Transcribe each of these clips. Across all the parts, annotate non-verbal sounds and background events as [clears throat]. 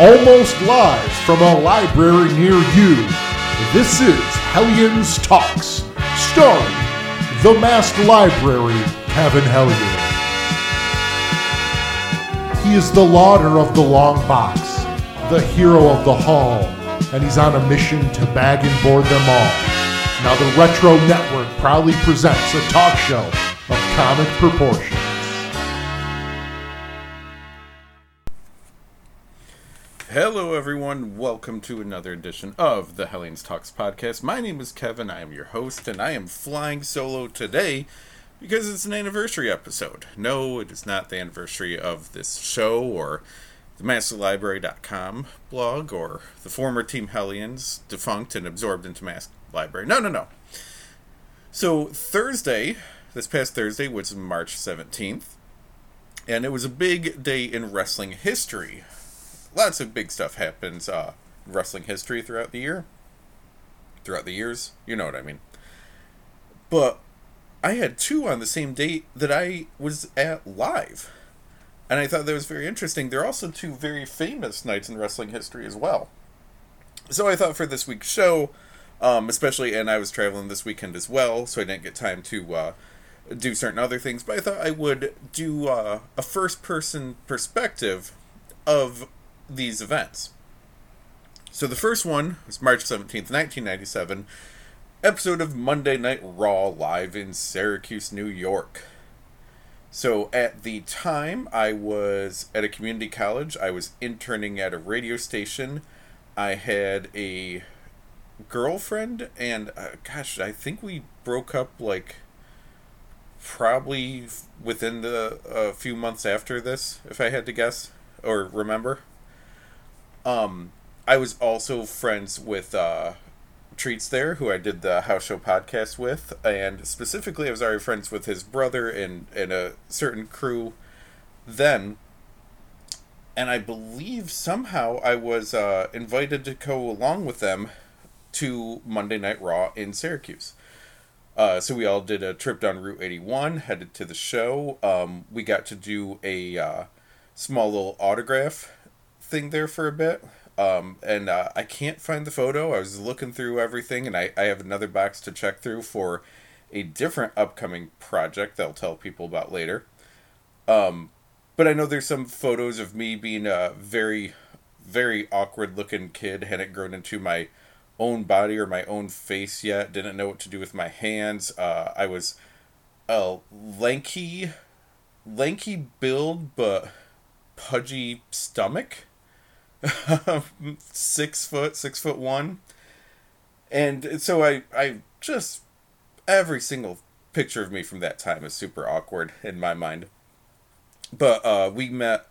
almost live from a library near you. This is Hellions Talks, starring the masked library, Kevin Hellion. He is the lauder of the long box, the hero of the hall, and he's on a mission to bag and board them all. Now, the Retro Network proudly presents a talk show of comic proportions. Hello, everyone. Welcome to another edition of the Hellions Talks podcast. My name is Kevin. I am your host, and I am flying solo today because it's an anniversary episode. No, it is not the anniversary of this show or the MaskedLibrary.com blog or the former Team Hellions defunct and absorbed into Masked Library. No, no, no. So, Thursday, this past Thursday, was March 17th, and it was a big day in wrestling history lots of big stuff happens uh, wrestling history throughout the year. Throughout the years, you know what I mean. But I had two on the same date that I was at live. And I thought that was very interesting. They're also two very famous nights in wrestling history as well. So I thought for this week's show, um, especially, and I was traveling this weekend as well, so I didn't get time to uh, do certain other things, but I thought I would do uh, a first person perspective of these events. So the first one was March 17th, 1997, episode of Monday Night Raw live in Syracuse, New York. So at the time, I was at a community college. I was interning at a radio station. I had a girlfriend, and uh, gosh, I think we broke up like probably within the a uh, few months after this, if I had to guess or remember. Um, I was also friends with uh, Treats there, who I did the house show podcast with, and specifically, I was already friends with his brother and and a certain crew. Then, and I believe somehow I was uh, invited to go along with them to Monday Night Raw in Syracuse. Uh, so we all did a trip down Route 81, headed to the show. Um, we got to do a uh, small little autograph thing there for a bit. Um, and uh, I can't find the photo. I was looking through everything, and I, I have another box to check through for a different upcoming project that I'll tell people about later. Um, but I know there's some photos of me being a very, very awkward looking kid, hadn't grown into my own body or my own face yet, didn't know what to do with my hands. Uh, I was a lanky, lanky build, but pudgy stomach [laughs] six foot, six foot one. And so I, I just, every single picture of me from that time is super awkward in my mind. But uh, we met,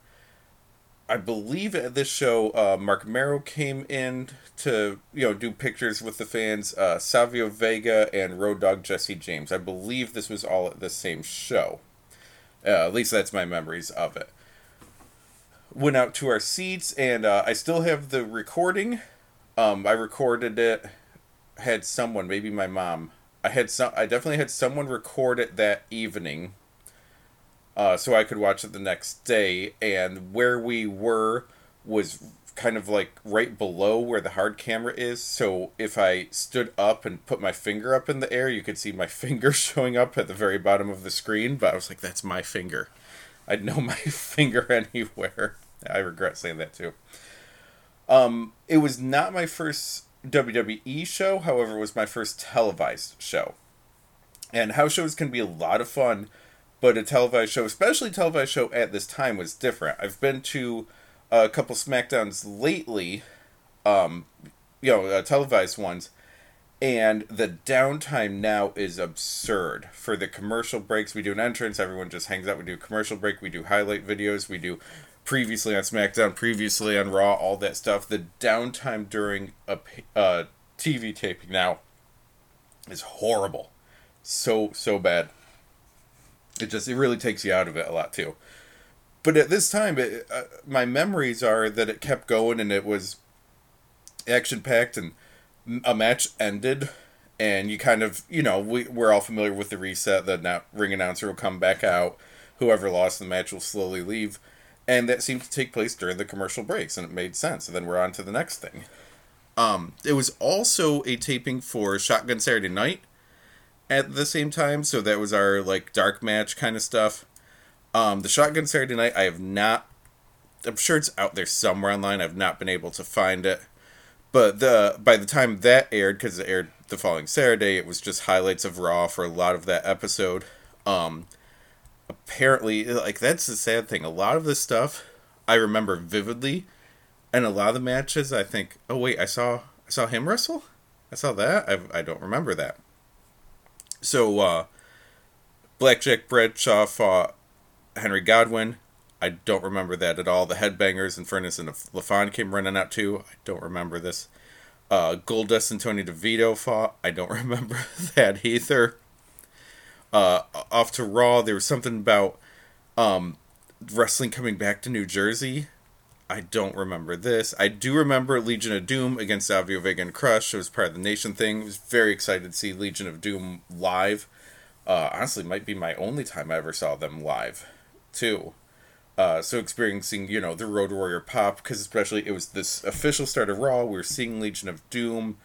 I believe at this show, uh, Marc Mero came in to, you know, do pictures with the fans, uh, Savio Vega and Road Dog Jesse James. I believe this was all at the same show. Uh, at least that's my memories of it went out to our seats, and uh, I still have the recording. Um, I recorded it. Had someone, maybe my mom. I had some. I definitely had someone record it that evening, uh, so I could watch it the next day. And where we were was kind of like right below where the hard camera is. So if I stood up and put my finger up in the air, you could see my [laughs] finger showing up at the very bottom of the screen. But I was like, that's my finger. I'd know my [laughs] finger anywhere. I regret saying that too. Um, it was not my first WWE show, however, it was my first televised show. And house shows can be a lot of fun, but a televised show, especially a televised show at this time, was different. I've been to a couple SmackDowns lately, um, you know, uh, televised ones, and the downtime now is absurd. For the commercial breaks, we do an entrance, everyone just hangs out. We do commercial break, we do highlight videos, we do previously on SmackDown, previously on Raw, all that stuff. The downtime during a uh, TV taping now is horrible. So, so bad. It just, it really takes you out of it a lot too. But at this time, it, uh, my memories are that it kept going and it was action packed and a match ended and you kind of you know we, we're all familiar with the reset the ring announcer will come back out whoever lost the match will slowly leave and that seemed to take place during the commercial breaks, and it made sense. And then we're on to the next thing. Um, it was also a taping for Shotgun Saturday Night at the same time, so that was our like dark match kind of stuff. Um, the Shotgun Saturday Night, I have not. I'm sure it's out there somewhere online. I've not been able to find it, but the by the time that aired, because it aired the following Saturday, it was just highlights of Raw for a lot of that episode. Um, apparently, like that's the sad thing. A lot of this stuff I remember vividly, and a lot of the matches I think, oh wait, I saw I saw him wrestle. I saw that. I I don't remember that. So, uh, Blackjack Bradshaw fought Henry Godwinn. I don't remember that at all. The Headbangers and Furnas and LaFon came running out too. I don't remember this. Uh, Goldust and Tony DeVito fought. I don't [laughs] remember that either. Uh, off to Raw, there was something about um, wrestling coming back to New Jersey. I don't remember this. I do remember Legion of Doom against Savio Vega and Crush. It was part of the Nation thing. I was very excited to see Legion of Doom live. Uh, honestly, might be my only time I ever saw them live, too. Uh, so experiencing, you know, the Road Warrior pop, because especially it was this official start of Raw. We were seeing Legion of Doom.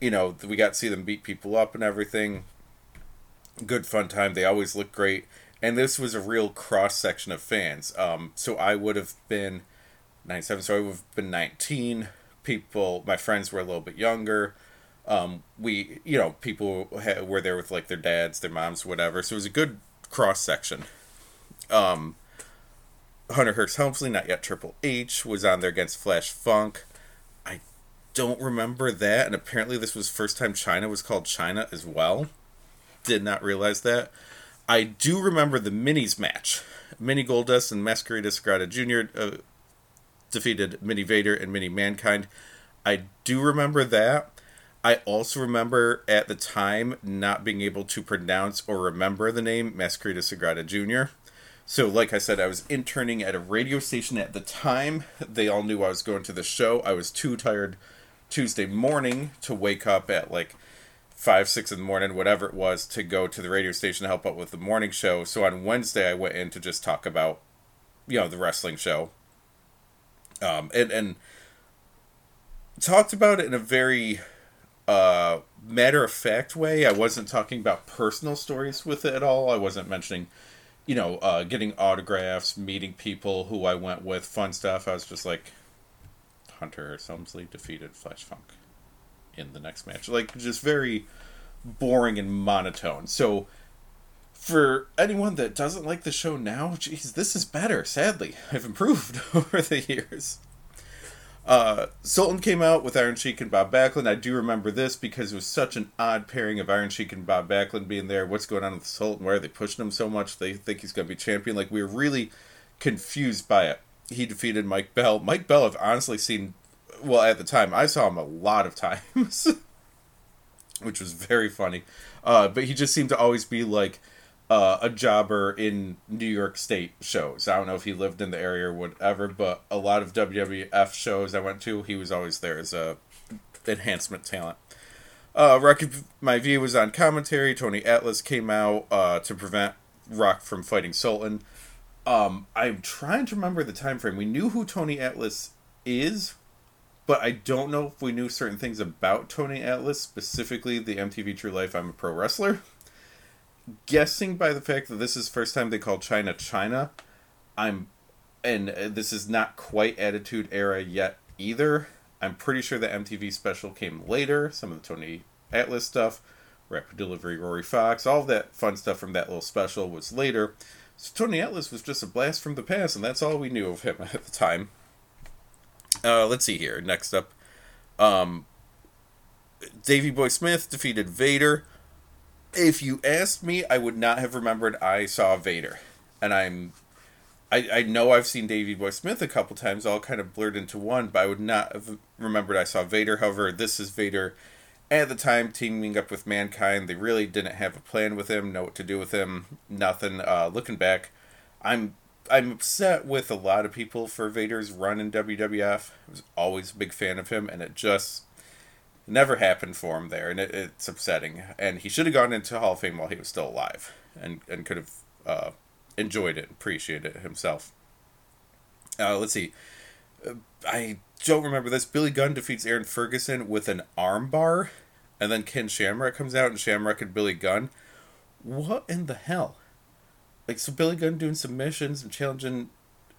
You know, we got to see them beat people up and everything. Good fun time. They always look great. And this was a real cross section of fans. Um, so I would have been 97, so I would have been 19. People, my friends were a little bit younger. Um, we, you know, people were there with like their dads, their moms, whatever. So it was a good cross section. Um, Hunter Hearst Helmsley, not yet Triple H, was on there against Flash Funk. I don't remember that, and apparently this was first time Chyna was called Chyna as well. Did not realize that. I do remember the minis match. Mini Goldust and Mascarita Sagrada Jr. Uh, defeated Mini Vader and Mini Mankind. I do remember that. I also remember at the time not being able to pronounce or remember the name Mascarita Sagrada Jr. So, like I said, I was interning at a radio station at the time. They all knew I was going to the show. I was too tired Tuesday morning to wake up at like five, six in the morning, whatever it was, to go to the radio station to help out with the morning show. So on Wednesday, I went in to just talk about, you know, the wrestling show. Um, and and talked about it in a very uh, matter of fact way. I wasn't talking about personal stories with it at all. I wasn't mentioning you know, uh, getting autographs, meeting people who I went with, fun stuff. I was just like, Hunter Helmsley defeated Flash Funk in the next match. Like, just very boring and monotone. So, for anyone that doesn't like the show now, geez, this is better. Sadly, [laughs] I've improved [laughs] over the years. Uh, Sultan came out with Iron Sheik and Bob Backlund. I do remember this because it was such an odd pairing of Iron Sheik and Bob Backlund being there. What's going on with Sultan? Why are they pushing him so much? They think he's going to be champion. Like, we were really confused by it. He defeated Mike Bell. Mike Bell, I've honestly seen, well, at the time, I saw him a lot of [laughs] times, which was very funny. Uh, but he just seemed to always be like, uh, a jobber in New York State shows. I don't know if he lived in the area or whatever, but a lot of WWF shows I went to, he was always there as a enhancement talent. Uh, Rocky Maivia was on commentary. Tony Atlas came out uh, to prevent Rock from fighting Sultan. Um, I'm trying to remember the time frame. We knew who Tony Atlas is, but I don't know if we knew certain things about Tony Atlas, specifically the MTV True Life I'm a Pro Wrestler guessing by the fact that this is first time they call Chyna Chyna, I'm, and this is not quite Attitude Era yet either. I'm pretty sure the MTV special came later. Some of the Tony Atlas stuff, Rapid Delivery, Rory Fox, all that fun stuff from that little special was later. So Tony Atlas was just a blast from the past, and that's all we knew of him [laughs] at the time. Uh, let's see here. Next up, um, Davey Boy Smith defeated Vader if you asked me, I would not have remembered I saw Vader, and I'm, I I know I've seen Davey Boy Smith a couple times, all kind of blurred into one, but I would not have remembered I saw Vader. However, this is Vader. At the time, teaming up with Mankind, they really didn't have a plan with him, know what to do with him, nothing. Uh, looking back, I'm I'm upset with a lot of people for Vader's run in WWF. I was always a big fan of him, and it just never happened for him there, and it, it's upsetting. And he should have gone into Hall of Fame while he was still alive, and and could have uh, enjoyed it, appreciated it himself. Uh, let's see. Uh, I don't remember this. Billy Gunn defeats Aaron Ferguson with an armbar, and then Ken Shamrock comes out and Shamrock and Billy Gunn. What in the hell? Like, so Billy Gunn doing submissions and challenging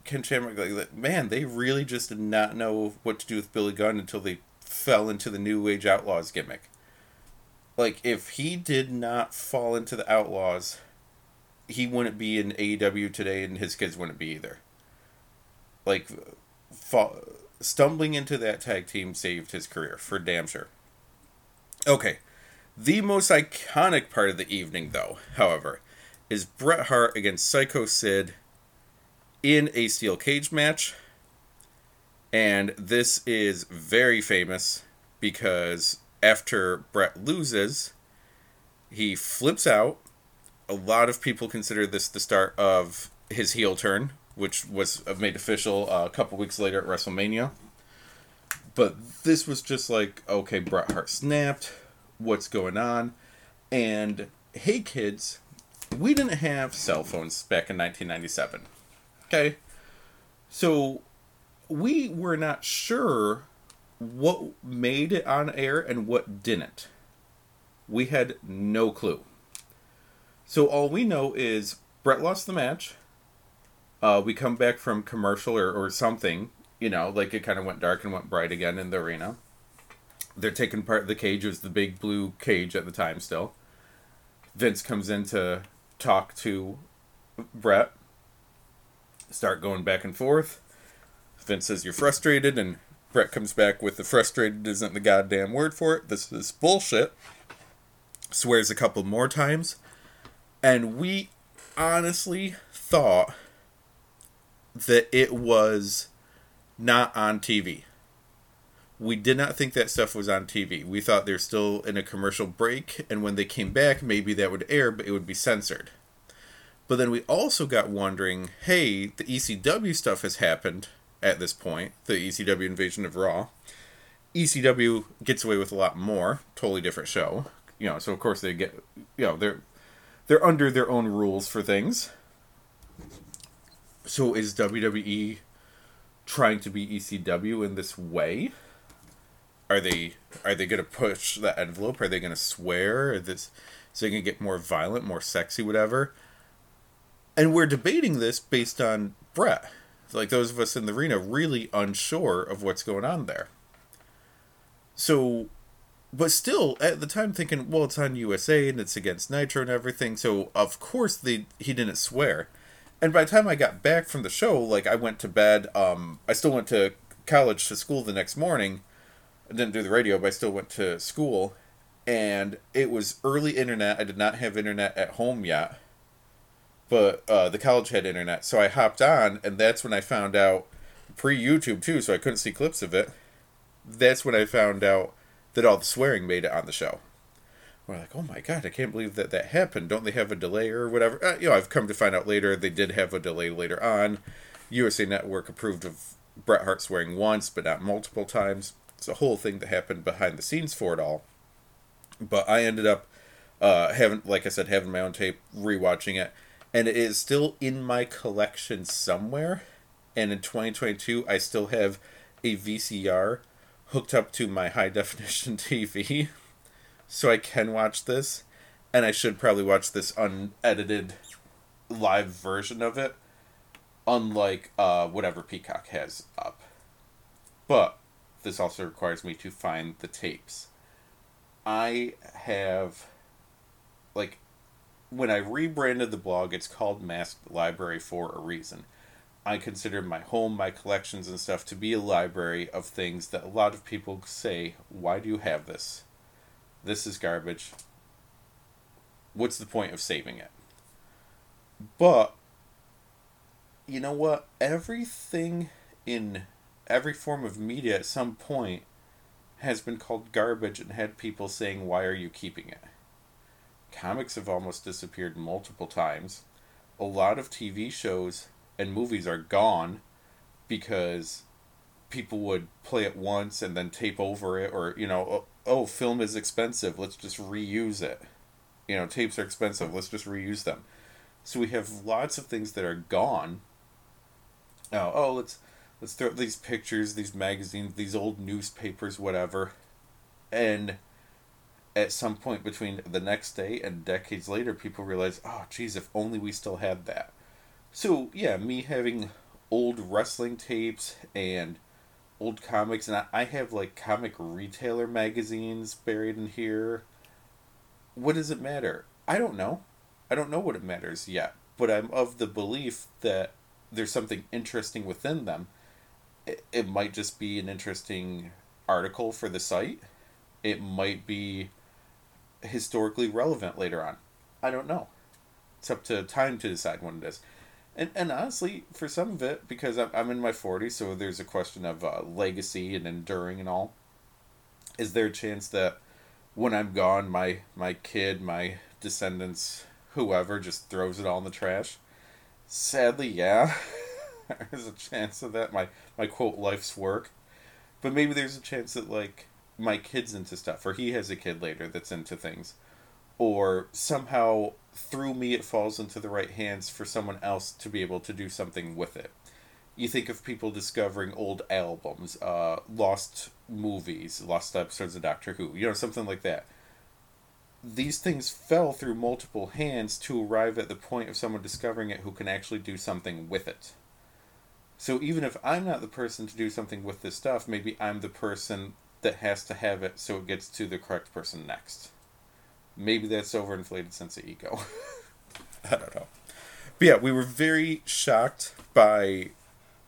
Ken Shamrock. Like, man, they really just did not know what to do with Billy Gunn until they fell into the New Age Outlaws gimmick. Like, if he did not fall into the Outlaws, he wouldn't be in AEW today, and his kids wouldn't be either. Like, fall, stumbling into that tag team saved his career for damn sure. Okay, the most iconic part of the evening, though, however, is Bret Hart against Psycho Sid in a steel cage match. And this is very famous because after Bret loses, he flips out. A lot of people consider this the start of his heel turn, which was made official uh, a couple weeks later at WrestleMania. But this was just like, okay, Bret Hart snapped. What's going on? And hey, kids, we didn't have cell phones back in 1997. Okay? So we were not sure what made it on air and what didn't. We had no clue. So all we know is Bret lost the match. Uh, we come back from commercial or, or something, you know, like it kind of went dark and went bright again in the arena. They're taking part the cage. It was the big blue cage at the time still. Vince comes in to talk to Bret. Start going back and forth. Vince says you're frustrated, and Bret comes back with the frustrated isn't the goddamn word for it. This is bullshit. Swears a couple more times. And we honestly thought that it was not on TV. We did not think that stuff was on TV. We thought they're still in a commercial break, and when they came back, maybe that would air, but it would be censored. But then we also got wondering hey, the ECW stuff has happened at this point, the ECW invasion of Raw. ECW gets away with a lot more, totally different show. You know, so of course they get, you know, they're they're under their own rules for things. So is WWE trying to be ECW in this way? Are they are they going to push the envelope? Are they going to swear? Are this is they to get more violent, more sexy, whatever? And we're debating this based on Bret. Like those of us in the arena really unsure of what's going on there. So but still at the time thinking, well, it's on USA and it's against Nitro and everything, so of course they he didn't swear. And by the time I got back from the show, like I went to bed. Um, I still went to college to school the next morning. I didn't do the radio, but I still went to school, and it was early internet. I did not have internet at home yet, but uh, the college had internet, so I hopped on, and that's when I found out pre YouTube too, so I couldn't see clips of it. That's when I found out that all the swearing made it on the show. We're like, oh my god, I can't believe that that happened. Don't they have a delay or whatever? Uh, you know, I've come to find out later they did have a delay later on. USA Network approved of Bret Hart swearing once, but not multiple times. It's a whole thing that happened behind the scenes for it all. But I ended up uh, having, like I said, having my own tape, rewatching it, and it is still in my collection somewhere. And in 2022, I still have a VCR hooked up to my high [laughs] definition TV so I can watch this, and I should probably watch this unedited live version of it, unlike uh, whatever Peacock has up. But this also requires me to find the tapes. I have, like, when I rebranded the blog, it's called Masked Library for a reason. I consider my home, my collections and stuff to be a library of things that a lot of people say, why do you have this? This is garbage. What's the point of saving it? But, you know what? Everything in every form of media at some point has been called garbage and had people saying, why are you keeping it? Comics have almost disappeared multiple times. A lot of TV shows and movies are gone because people would play it once and then tape over it or you know oh, oh, film is expensive let's just reuse it you know tapes are expensive let's just reuse them so we have lots of things that are gone oh oh let's let's throw these pictures, these magazines, these old newspapers, whatever. And at some point between the next day and decades later, people realize, oh, geez, if only we still had that. So, yeah, me having old wrestling tapes and old comics, and I have like comic retailer magazines buried in here. What does it matter? I don't know. I don't know what it matters yet, but I'm of the belief that there's something interesting within them. It, it might just be an interesting article for the site. It might be historically relevant later on. I don't know. It's up to time to decide when it is. And, and honestly, for some of it, because I'm, I'm in my 40s, so there's a question of uh, legacy and enduring and all. Is there a chance that when I'm gone, my, my kid, my descendants, whoever, just throws it all in the trash? Sadly, yeah. [laughs] there's a chance of that. My, my quote, life's work. But maybe there's a chance that, like, my kid's into stuff, or he has a kid later that's into things. Or somehow through me it falls into the right hands for someone else to be able to do something with it. You think of people discovering old albums, uh, lost movies, lost episodes of Doctor Who, you know, something like that. These things fell through multiple hands to arrive at the point of someone discovering it who can actually do something with it. So even if I'm not the person to do something with this stuff, maybe I'm the person that has to have it so it gets to the correct person next maybe that's overinflated sense of ego. [laughs] I don't know. But yeah, we were very shocked by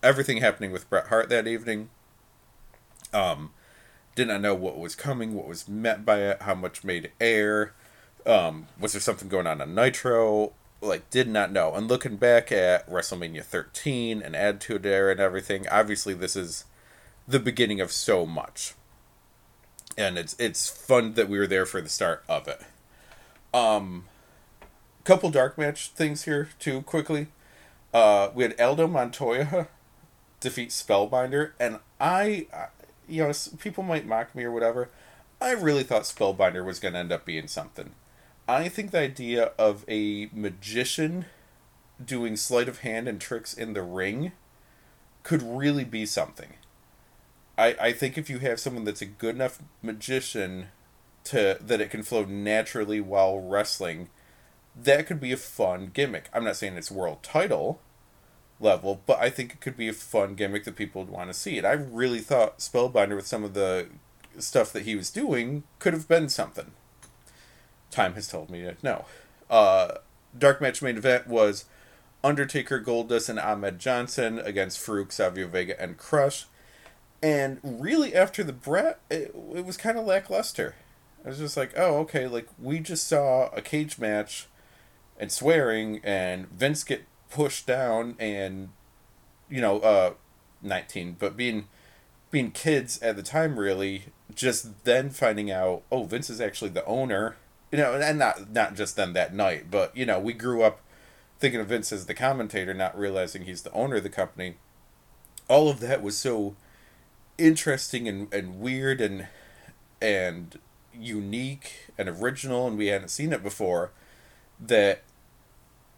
everything happening with Bret Hart that evening. Um, did not know what was coming, what was meant by it, how much made air. Um, was there something going on on Nitro? Like, did not know. And looking back at WrestleMania 13 and Attitude Era and everything, obviously this is the beginning of so much. And it's it's fun that we were there for the start of it. Um, couple dark match things here too quickly. Uh, we had Aldo Montoya [laughs] defeat Spellbinder, and I, you know, people might mock me or whatever. I really thought Spellbinder was going to end up being something. I think the idea of a magician doing sleight of hand and tricks in the ring could really be something. I, I think if you have someone that's a good enough magician to that it can flow naturally while wrestling, that could be a fun gimmick. I'm not saying it's world title level, but I think it could be a fun gimmick that people would want to see. And I really thought Spellbinder with some of the stuff that he was doing could have been something. Time has told me that no. Uh, dark match main event was Undertaker, Goldust, and Ahmed Johnson against Farouk, Savio Vega, and Crush. And really, after the Bret, it, it was kind of lackluster. I was just like, oh, okay, like we just saw a cage match and swearing and Vince get pushed down and you know, uh 19, but being being kids at the time really just then finding out, oh, Vince is actually the owner. You know, and not not just then that night, but you know, we grew up thinking of Vince as the commentator, not realizing he's the owner of the company. All of that was so interesting and, and weird and and unique and original and we hadn't seen it before that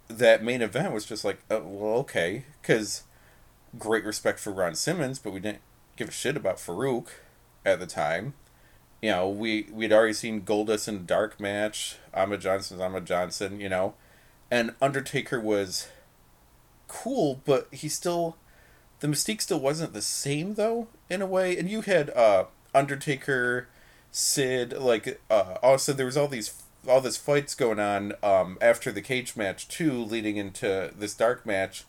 that main event was just like oh, well okay because great respect for ron simmons but we didn't give a shit about farouk at the time. You know we we'd already seen goldust in a dark match ahmed johnson's ahmed johnson you know. And undertaker was cool but he still the mystique still wasn't the same though in a way and you had uh undertaker Sid, like uh, also there was all these all this fights going on um, after the cage match too, leading into this dark match.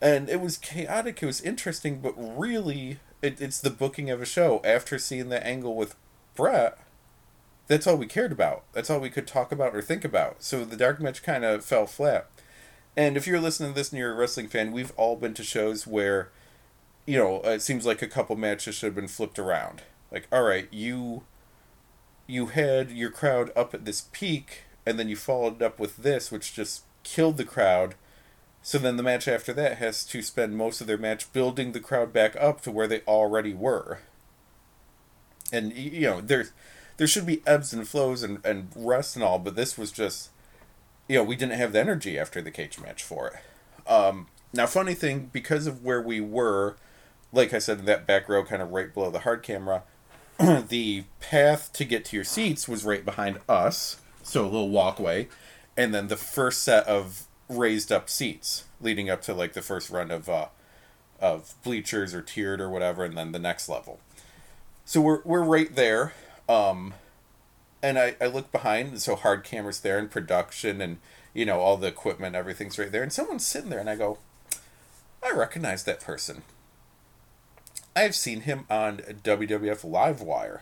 And it was chaotic. It was interesting, but really, it, it's the booking of a show. After seeing the angle with Bret, that's all we cared about. That's all we could talk about or think about. So the dark match kind of fell flat. And if you're listening to this and you're a wrestling fan, we've all been to shows where, you know, it seems like a couple matches should have been flipped around. Like all right you you had your crowd up at this peak and then you followed up with this which just killed the crowd. So then the match after that has to spend most of their match building the crowd back up to where they already were. And you know there's there should be ebbs and flows and, and rest and all but this was just you know we didn't have the energy after the cage match for it um, Now, funny thing, because of where we were, like I said, in that back row, kind of right below the hard camera, [clears throat] the path to get to your seats was right behind us, so a little walkway, and then the first set of raised up seats leading up to like the first run of uh, of bleachers or tiered or whatever, and then the next level. So we're we're right there, um, and I I look behind, so hard cameras there and production and you know all the equipment, everything's right there, and someone's sitting there, and I go, I recognize that person. I've seen him on WWF Livewire.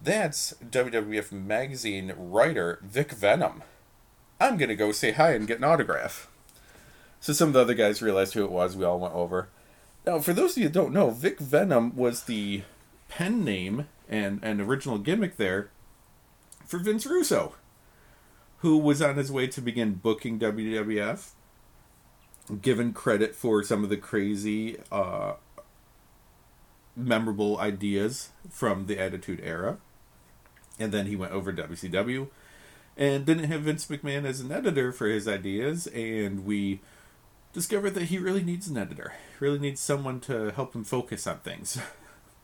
That's WWF Magazine writer Vic Venom. I'm gonna go say hi and get an autograph. So some of the other guys realized who it was. We all went over. Now, for those of you who don't know, Vic Venom was the pen name and an original gimmick there for Vince Russo, who was on his way to begin booking WWF. Given credit for some of the crazy, uh, memorable ideas from the Attitude Era, and then he went over to WCW and didn't have Vince McMahon as an editor for his ideas, and we discovered that he really needs an editor. Really needs someone to help him focus on things.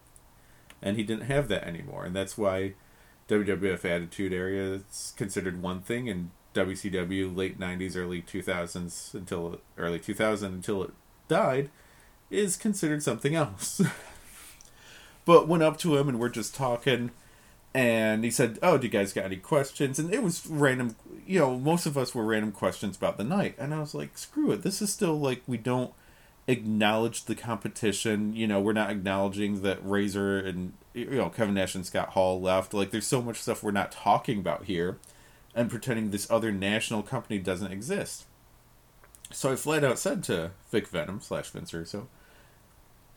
[laughs] and he didn't have that anymore, and that's why WWF Attitude Era is considered one thing, and WCW late '90s, early 2000s until early 2000 until it died is considered something else. [laughs] but went up to him and we're just talking and he said, "Oh, do you guys got any questions?" And it was random. You know, most of us were random questions about the night, and I was like, "Screw it! This is still like we don't acknowledge the competition. You know, we're not acknowledging that Razor and you know Kevin Nash and Scott Hall left. Like, there's so much stuff we're not talking about here, and pretending this other national company doesn't exist." So I flat out said to Vic Venom slash Vince Russo,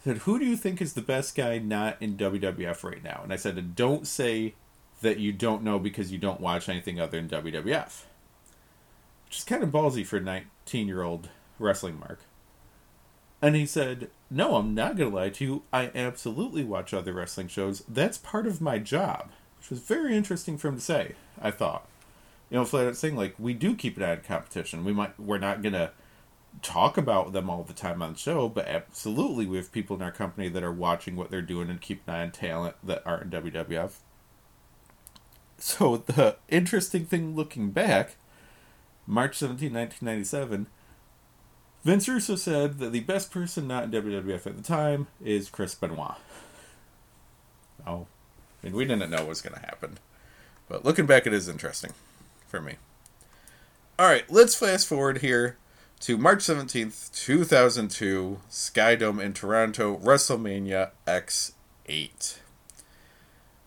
said, "Who do you think is the best guy not in WWF right now?" And I said, "Don't say that you don't know because you don't watch anything other than WWF." Which is kind of ballsy for a 19-year-old wrestling mark. And he said, "No, I'm not going to lie to you. I absolutely watch other wrestling shows. That's part of my job." Which was very interesting for him to say, I thought. You know, flat out saying like we do keep an eye on competition. We might we're not going to talk about them all the time on the show, but absolutely we have people in our company that are watching what they're doing and keep an eye on talent that aren't in WWF. So the interesting thing looking back, March 17, 1997, Vince Russo said that the best person not in WWF at the time is Chris Benoit. Oh, I mean, we didn't know what was going to happen. But looking back, it is interesting for me. All right, let's fast forward here to March 17th, 2002, Skydome in Toronto, WrestleMania X8.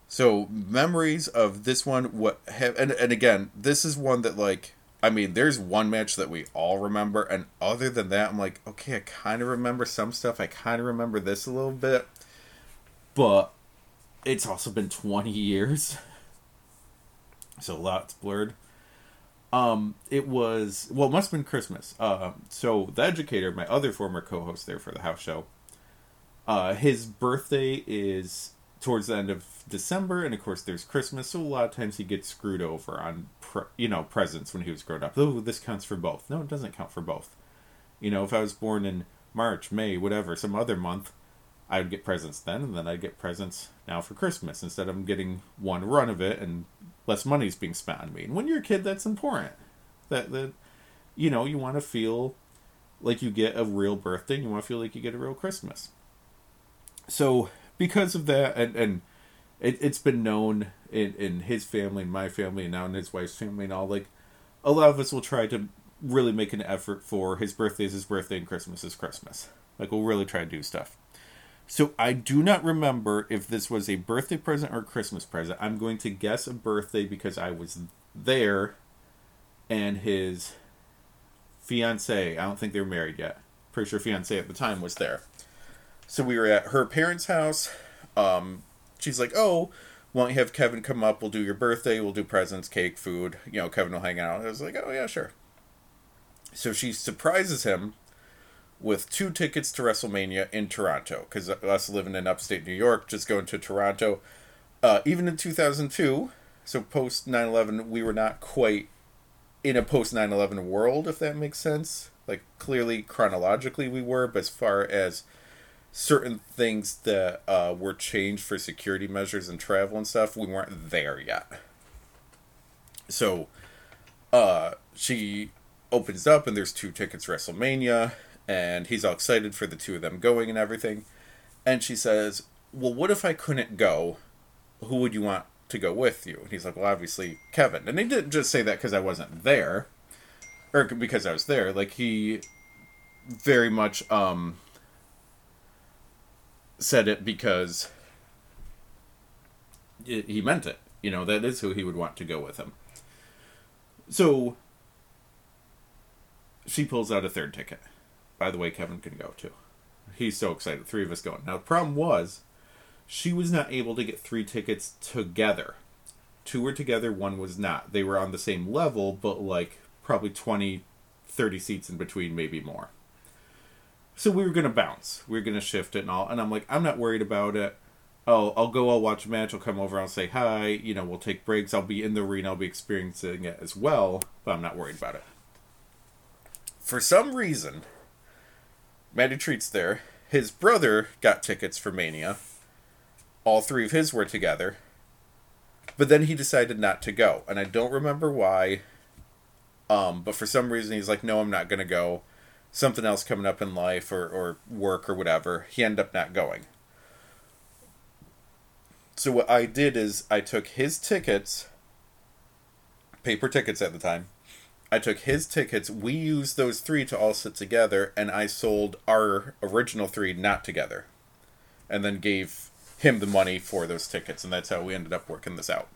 So, memories of this one, what have, and, and again, this is one that, like, I mean, there's one match that we all remember, and other than that, I'm like, okay, I kind of remember some stuff. I kind of remember this a little bit, but it's also been 20 years, [laughs] so a lot's blurred. Um, it was well, it must have been Christmas. Uh, so the educator, my other former co-host there for the house show, uh, his birthday is towards the end of December, and of course there's Christmas. So a lot of times he gets screwed over on pre- you know presents when he was growing up. Oh, this counts for both. No, it doesn't count for both. You know, if I was born in March, May, whatever, some other month, I would get presents then, and then I'd get presents now for Christmas instead of getting one run of it and less money's being spent on me. And when you're a kid, that's important. That that you know you want to feel like you get a real birthday. and You want to feel like you get a real Christmas. So because of that, and and it, it's been known in in his family, and my family, and now in his wife's family, and all like a lot of us will try to really make an effort for his birthday is his birthday and Christmas is Christmas. Like we'll really try to do stuff. So I do not remember if this was a birthday present or a Christmas present. I'm going to guess a birthday because I was there and his fiance, I don't think they were married yet. Pretty sure fiance at the time was there. So we were at her parents' house. Um, she's like, "Oh, why don't you have Kevin come up? We'll do your birthday. We'll do presents, cake, food. You know, Kevin will hang out." I was like, "Oh yeah, sure." So she surprises him with two tickets to WrestleMania in Toronto because us living in upstate New York, just going to Toronto. Uh, even in 2002, so post 9 11, we were not quite in a post 9 11 world, if that makes sense. Like clearly chronologically we were, but as far as certain things that uh, were changed for security measures and travel and stuff, we weren't there yet. So, uh, she opens up and there's two tickets WrestleMania, and he's all excited for the two of them going and everything. And she says, Well, what if I couldn't go? Who would you want to go with you? And he's like, Well, obviously, Kevin. And he didn't just say that because I wasn't there, or because I was there. Like, he very much um, said it because it, he meant it. You know, that is who he would want to go with him. So she pulls out a third ticket. By the way, Kevin can go too. He's so excited. Three of us going. Now, the problem was she was not able to get three tickets together. Two were together, one was not. They were on the same level, but like probably 20, 30 seats in between, maybe more. So we were to bounce. We were to shift it and all. And I'm like, I'm not worried about it. Oh, I'll go, I'll watch a match, I'll come over, I'll say hi. You know, we'll take breaks. I'll be in the arena, I'll be experiencing it as well, but I'm not worried about it. For some reason, Matty Treat's there. His brother got tickets for Mania. All three of his were together. But then he decided not to go. And I don't remember why. Um, but for some reason he's like, no, I'm not gonna go. Something else coming up in life or, or work or whatever. He ended up not going. So what I did is I took his tickets, paper tickets at the time. I took his tickets. We used those three to all sit together, and I sold our original three not together, and then gave him the money for those tickets, and that's how we ended up working this out.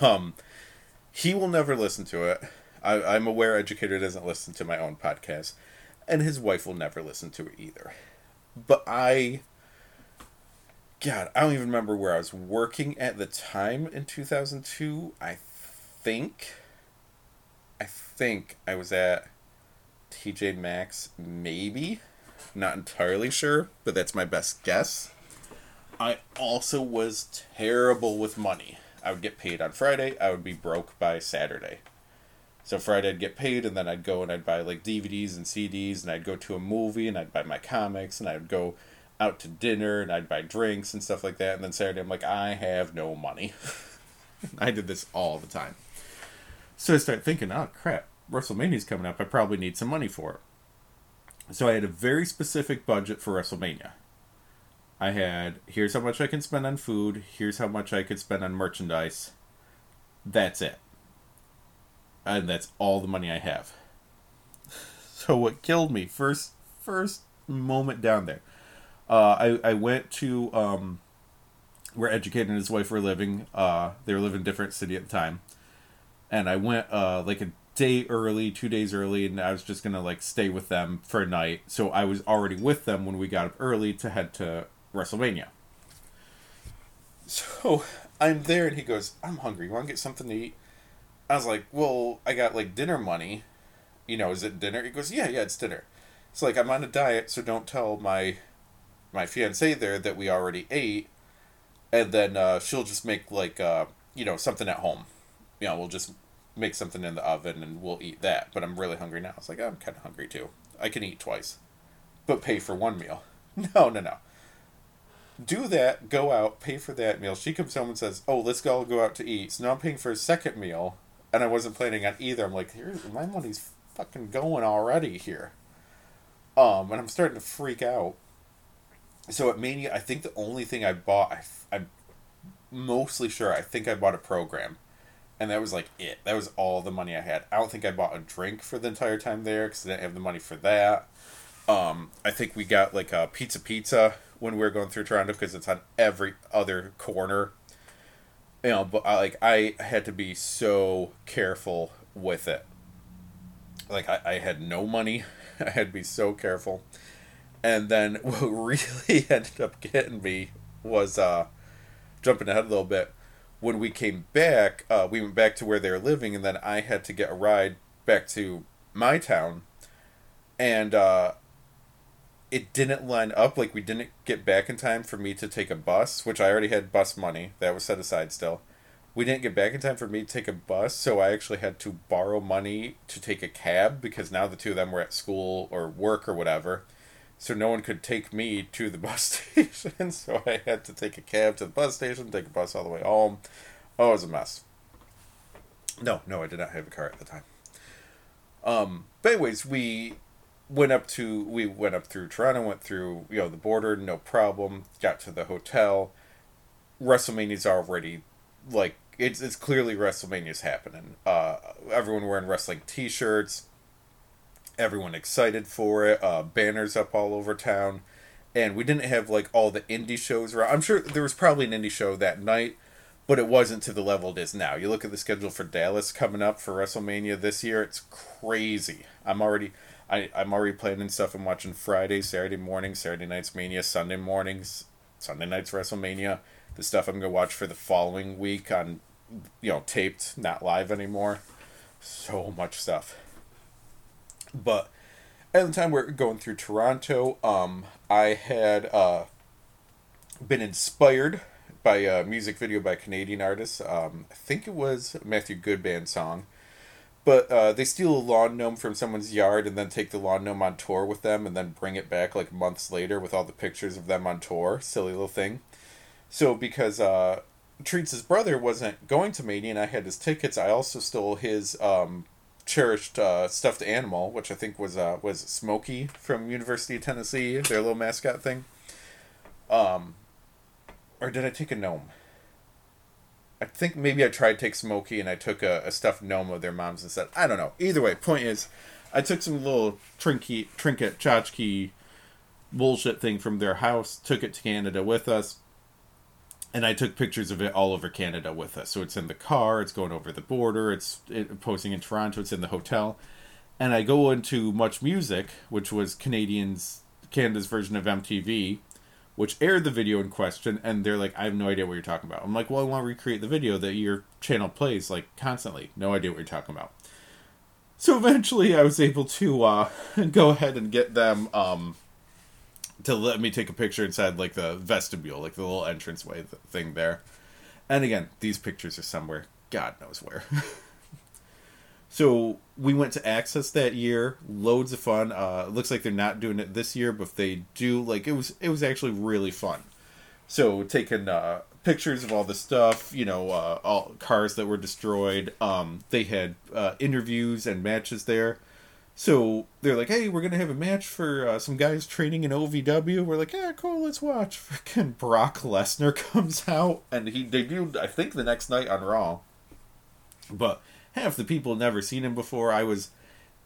Um, he will never listen to it. I, I'm aware Educator doesn't listen to my own podcast, and his wife will never listen to it either. But I God, I don't even remember where I was working at the time in 2002. I think I think I was at TJ Maxx, maybe. Not entirely sure, but that's my best guess. I also was terrible with money. I would get paid on Friday, I would be broke by Saturday. So Friday I'd get paid and then I'd go and I'd buy like DVDs and CDs and I'd go to a movie and I'd buy my comics and I'd go out to dinner and I'd buy drinks and stuff like that. And then Saturday, I'm like, I have no money. [laughs] I did this all the time. So I start thinking, oh crap, WrestleMania's coming up. I probably need some money for it. So I had a very specific budget for WrestleMania. I had here's how much I can spend on food, here's how much I could spend on merchandise. That's it. And that's all the money I have. So what killed me first first moment down there uh, I, I went to um, where Educator and his wife were living. Uh, they were living in a different city at the time. And I went uh, like a day early, two days early, and I was just gonna like stay with them for a night. So I was already with them when we got up early to head to WrestleMania. So I'm there, and he goes, "I'm hungry. You want to get something to eat?" I was like, "Well, I got like dinner money. You know, is it dinner?" He goes, "Yeah, yeah, it's dinner." It's like I'm on a diet, so don't tell my my fiance there that we already ate, and then uh, she'll just make like uh, you know something at home. You know, we'll just make something in the oven and we'll eat that. But I'm really hungry now. It's like I'm kind of hungry too. I can eat twice, but pay for one meal. [laughs] No, no, no. Do that. Go out. Pay for that meal. She comes home and says, "Oh, let's go go out to eat." So now I'm paying for a second meal, and I wasn't planning on either. I'm like, "Here, my money's fucking going already here." Um, and I'm starting to freak out so at Mania, I think the only thing I bought, I, I'm mostly sure, I think I bought a program. And that was like it. That was all the money I had. I don't think I bought a drink for the entire time there because I didn't have the money for that. Um, I think we got like a pizza pizza when we were going through Toronto because it's on every other corner. You know, but I, like I had to be so careful with it. Like I, I had no money. [laughs] I had to be so careful. And then [laughs] what really [laughs] ended up getting me was uh, jumping ahead a little bit. When we came back, uh, we went back to where they were living, and then I had to get a ride back to my town. And uh, it didn't line up. Like, we didn't get back in time for me to take a bus, which I already had bus money. That was set aside still. we didn't get back in time for me to take a bus, so I actually had to borrow money to take a cab because now the two of them were at school or work or whatever. So no one could take me to the [laughs] bus station, so I had to take a cab to the bus station, take a bus all the way home. Oh, it was a mess. No, no, I did not have a car at the time. Um, but anyways, we went up to we went up through Toronto, went through you know the border, no problem. Got to the hotel. WrestleMania's already like it's it's clearly WrestleMania's happening. Uh, everyone wearing wrestling T-shirts. Everyone excited for it. Uh, banners up all over town, and we didn't have like all the indie shows around. I'm sure there was probably an indie show that night, but it wasn't to the level it is now. You look at the schedule for Dallas coming up for WrestleMania this year. It's crazy. I'm already. I, I'm already planning stuff. I'm watching Friday, Saturday morning, Saturday night's Mania, Sunday mornings, Sunday night's WrestleMania. The stuff I'm gonna watch for the following week on, you know, taped, not live anymore. So much stuff. But at the time we're going through Toronto, um, I had uh, been inspired by a music video by a Canadian artist. Um, I think it was Matthew Good Band song. But uh, they steal a lawn gnome from someone's yard and then take the lawn gnome on tour with them and then bring it back like months later with all the pictures of them on tour. Silly little thing. So because uh, Treats' brother wasn't going to Mania and I had his tickets, I also stole his um, cherished uh, stuffed animal, which I think was uh, was Smokey from University of Tennessee, their little mascot thing. Um, or did I take a gnome? I think maybe I tried to take Smokey and I took a, a stuffed gnome of their mom's instead. I don't know. Either way, point is, I took some little trinket, trinket, tchotchke bullshit thing from their house, took it to Canada with us, and I took pictures of it all over Canada with us. So it's in the car, it's going over the border, it's it, in Toronto, it's in the hotel, and I go into Much Music, which was Canadians Canada's version of MTV, which aired the video in question, and they're like, I have no idea what you're talking about. I'm like, well, I want to recreate the video that your channel plays like constantly. No idea what you're talking about. So eventually, I was able to uh, [laughs] go ahead and get them um, to let me take a picture inside like the vestibule, like the little entranceway thing there. And again, these pictures are somewhere, God knows where. [laughs] So we went to Axxess that year. Loads of fun. Uh, looks like they're not doing it this year, but if they do, like it was, it was actually really fun. So taking uh, pictures of all the stuff, you know, uh, all cars that were destroyed. Um, they had uh, interviews and matches there. So they're like, "Hey, we're gonna have a match for uh, some guys training in OVW." We're like, "Yeah, cool, let's watch." [laughs] Freaking Brock Lesnar [laughs] comes out, and he debuted, I think, the next night on Raw. But half the people never seen him before. I was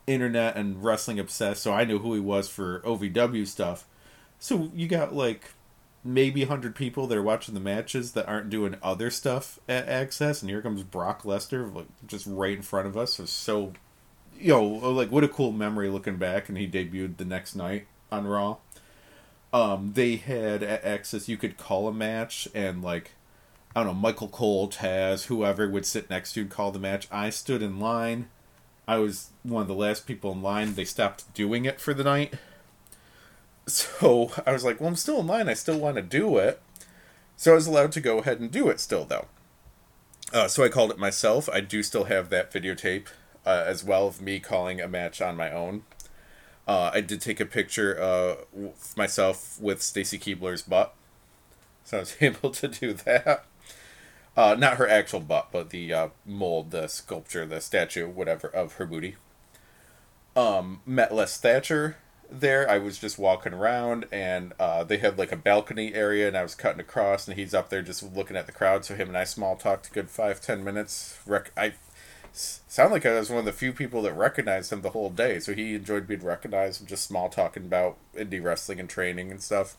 internet and wrestling obsessed, so I knew who he was for OVW stuff. So you got like maybe 100 people that are watching the matches that aren't doing other stuff at Axxess, and here comes Brock Lesnar, like just right in front of us. So, so you know, like what a cool memory looking back, and he debuted the next night on Raw. Um, they had at Axxess, you could call a match, and like I don't know, Michael Cole, Taz, whoever would sit next to you and call the match. I stood in line. I was one of the last people in line. They stopped doing it for the night. So I was like, well, I'm still in line. I still want to do it. So I was allowed to go ahead and do it still, though. Uh, so I called it myself. I do still have that videotape uh, as well of me calling a match on my own. Uh, I did take a picture of myself with Stacy Keibler's butt. So I was [laughs] able to do that. Uh, not her actual butt, but the uh, mold, the sculpture, the statue, whatever, of her booty. Um, met Les Thatcher there. I was just walking around, and uh, they had like a balcony area, and I was cutting across, and he's up there just looking at the crowd. So him and I small talked a good five ten minutes. Rec- I sound like I was one of the few people that recognized him the whole day. So he enjoyed being recognized, and just small talking about indie wrestling and training and stuff.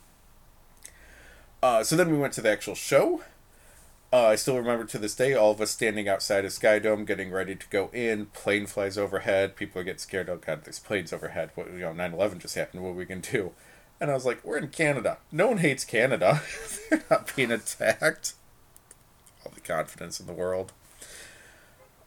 Uh, so then we went to the actual show. Uh, I still remember to this day all of us standing outside of Skydome, getting ready to go in. Plane flies overhead. People get scared. Oh God, there's planes overhead. What you know, 9/11 just happened. What are we can do? And I was like, we're in Canada. No one hates Canada. [laughs] They're not being attacked. All the confidence in the world.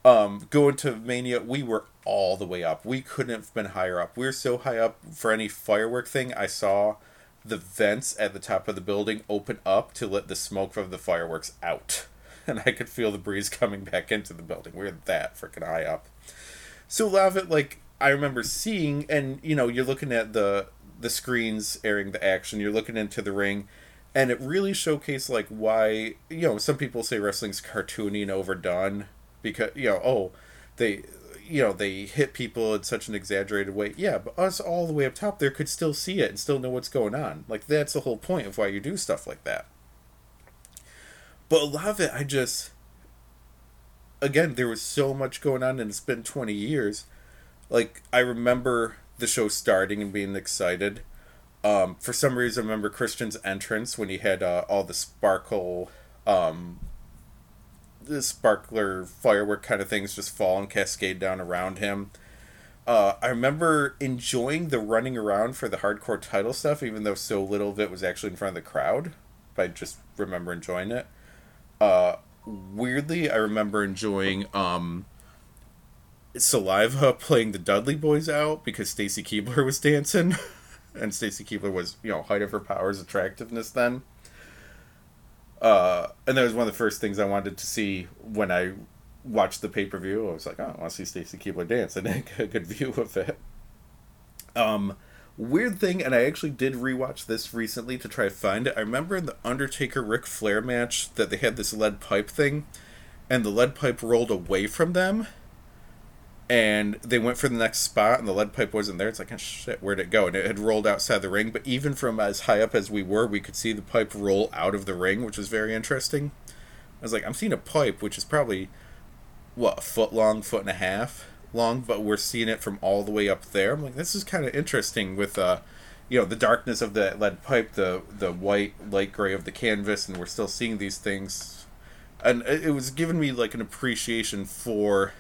Um, going to Mania, we were all the way up. We couldn't have been higher up. We were so high up for any firework thing. I saw the vents at the top of the building open up to let the smoke from the fireworks out. [laughs] and I could feel the breeze coming back into the building. We are that freaking high up. So a lot of it, like I remember seeing, and you know, you're looking at the the screens airing the action. You're looking into the ring, and it really showcased like why you know some people say wrestling's cartoony and overdone because you know oh they you know they hit people in such an exaggerated way. Yeah but us all the way up top there could still see it and still know what's going on. Like that's the whole point of why you do stuff like that. But a lot of it i just again there was so much going on and it's been 20 years. Like i remember the show starting and being excited. Um, for some reason, I remember Christian's entrance when he had uh, all the sparkle, um, the sparkler firework kind of things just fall and cascade down around him. Uh, I remember enjoying the running around for the hardcore title stuff, even though so little of it was actually in front of the crowd. But I just remember enjoying it. Uh, weirdly, I remember enjoying um, Saliva [laughs] playing the Dudley Boyz out because Stacy Keibler was dancing. [laughs] and Stacy Keibler was, you know, height of her powers, attractiveness then. Uh, and that was one of the first things I wanted to see when I watched the pay per view. I was like, oh, I want to see Stacy Keibler dance, I get [laughs] a good view of it. Um, weird thing, and I actually did rewatch this recently to try to find it. I remember in the Undertaker Ric Flair match that they had this lead pipe thing, and the lead pipe rolled away from them, and they went for the next spot and the lead pipe wasn't there. It's like oh, shit where'd it go? And it had rolled outside the ring but even from as high up as we were we could see the pipe roll out of the ring which was very interesting. I was like i'm seeing a pipe which is probably what a foot long foot and a half long but we're seeing it from all the way up there. I'm like this is kind of interesting with uh you know the darkness of the lead pipe the the white light gray of the canvas and we're still seeing these things. And it was giving me like an appreciation for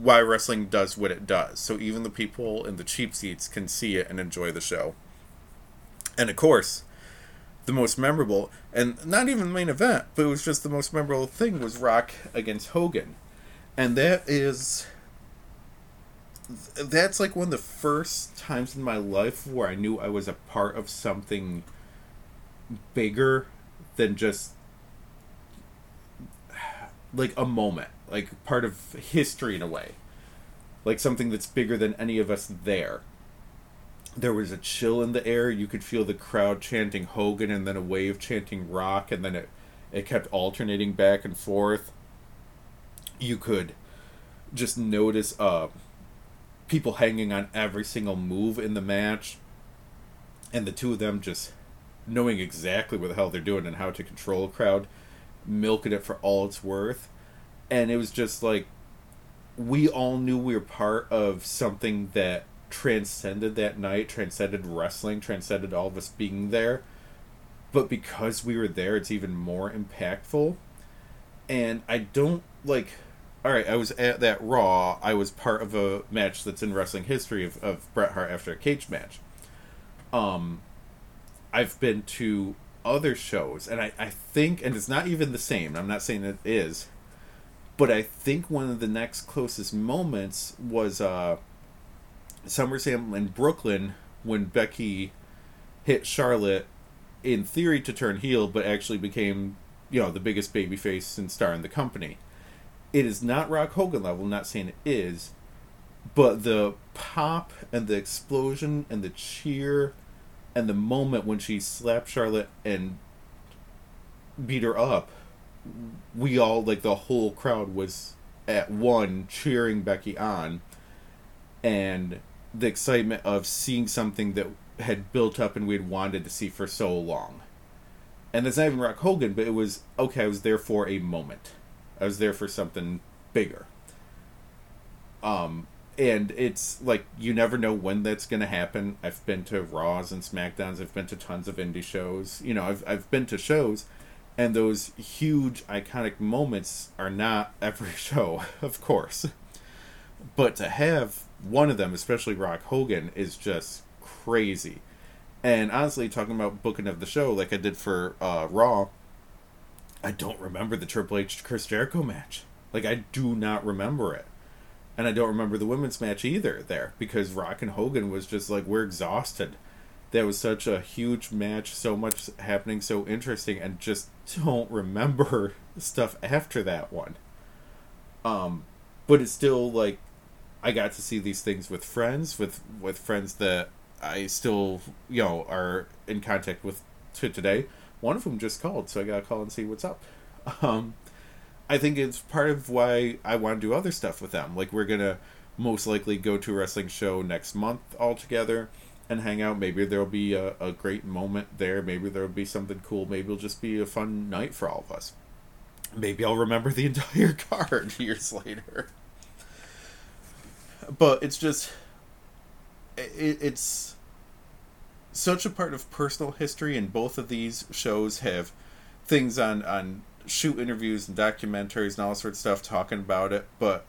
why wrestling does what it does. So even the people in the cheap seats can see it and enjoy the show. And of course, the most memorable, and not even the main event, but it was just the most memorable thing was Rock against Hogan. And that is. That's like one of the first times in my life where I knew I was a part of something bigger than just like a moment like part of history in a way. Like something that's bigger than any of us there. There was a chill in the air. You could feel the crowd chanting hogan and then a wave chanting rock and then it it kept alternating back and forth. You could just notice uh people hanging on every single move in the match and the two of them just knowing exactly what the hell they're doing and how to control a crowd milking it for all it's worth and it was just like we all knew we were part of something that transcended that night, transcended wrestling, transcended all of us being there. But because we were there, it's even more impactful. And I don't like. All right, I was at that Raw. I was part of a match that's in wrestling history of, of Bret Hart after a cage match. Um, I've been to other shows, and I, I think, and it's not even the same. I'm not saying it is, but I think one of the next closest moments was uh, SummerSlam in Brooklyn when Becky hit Charlotte in theory to turn heel, but actually became you know the biggest babyface and star in the company. It is not Rock Hogan level. I'm not saying it is, but the pop and the explosion and the cheer and the moment when she slapped Charlotte and beat her up we all like the whole crowd was at one cheering Becky on, and the excitement of seeing something that had built up and we had wanted to see for so long. And that's not even Rock Hogan, but it was okay. I was there for a moment. I was there for something bigger. Um, and it's like you never know when that's going to happen. I've been to Raws and Smackdowns. I've been to tons of indie shows. You know, I've I've been to shows and those huge iconic moments are not every [laughs] show, of course. But to have one of them, especially Rock Hogan, is just crazy. And honestly, talking about booking of the show, like I did for uh, Raw, I don't remember the Triple H Chris Jericho match. Like I do not remember it, and I don't remember the women's match either. There because Rock and Hogan was just like we're exhausted, that was such a huge match, so much happening, so interesting, and just don't remember [laughs] stuff after that one. Um, but it's still like I got to see these things with friends, with with friends that I still you know are in contact with to today. One of them just called, so I gotta call and see what's up. [laughs] Um, I think it's part of why I want to do other stuff with them. Like we're gonna most likely go to a wrestling show next month all together and hang out. Maybe there'll be a, a great moment there. Maybe there'll be something cool. Maybe it'll just be a fun night for all of us. Maybe I'll remember the [laughs] entire card [laughs] years later. But it's just, it, it's such a part of personal history, and both of these shows have things on on shoot interviews and documentaries and all sorts of stuff talking about it. But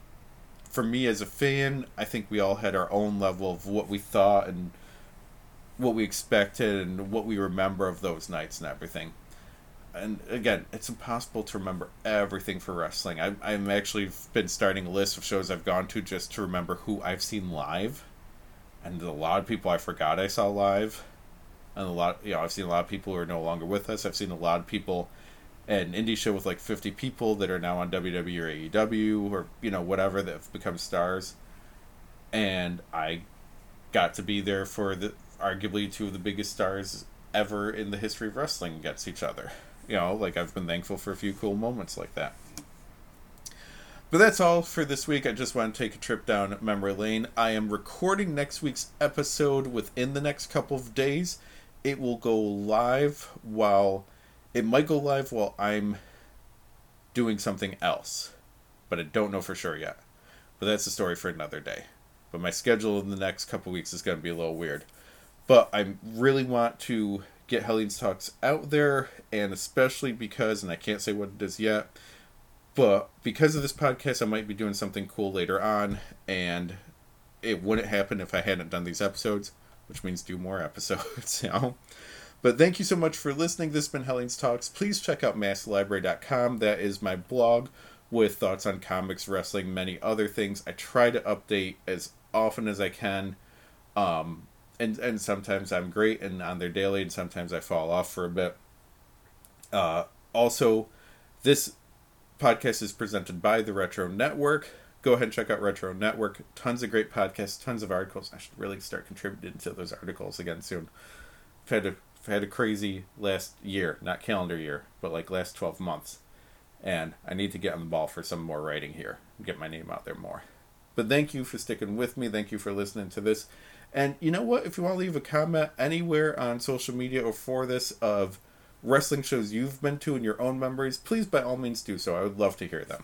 for me as a fan, I think we all had our own level of what we thought and what we expected and what we remember of those nights and everything. And again, it's impossible to remember everything for wrestling. I, I'm actually been starting a list of shows I've gone to just to remember who I've seen live, and a lot of people I forgot I saw live, and a lot you know I've seen a lot of people who are no longer with us. I've seen a lot of people an indie show with like 50 people that are now on WWE or AEW or you know whatever that have become stars, and I got to be there for the arguably two of the biggest stars ever in the history of wrestling against each other. You know, like I've been thankful for a few cool moments like that. But that's all for this week. I just want to take a trip down memory lane. I am recording next week's episode within the next couple of days. It will go live while it might go live while I'm doing something else, but I don't know for sure yet. But that's a story for another day. But my schedule in the next couple weeks is going to be a little weird. But I really want to get Helleen's Talks out there, and especially because, and I can't say what it is yet, but because of this podcast, I might be doing something cool later on, and it wouldn't happen if I hadn't done these episodes, which means do more [laughs] episodes, you know? But thank you so much for listening. This has been Helleen's Talks. Please check out MaskedLibrary.com. That is my blog with thoughts on comics, wrestling, many other things. I try to update as often as I can. Um, and and sometimes I'm great and on their daily, and sometimes I fall off for a bit. Uh, also, this podcast is presented by the Retro Network. Go ahead and check out Retro Network. Tons of great podcasts, tons of articles. I should really start contributing to those articles again soon. I've had a I've had a crazy last year, not calendar year, but like last twelve months, and I need to get on the ball for some more writing here. and Get my name out there more. But thank you for sticking with me. Thank you for listening to this. And you know what? If you want to leave a comment anywhere on social media or for this of wrestling shows you've been to in your own memories, please by all means do so. I would love to hear them.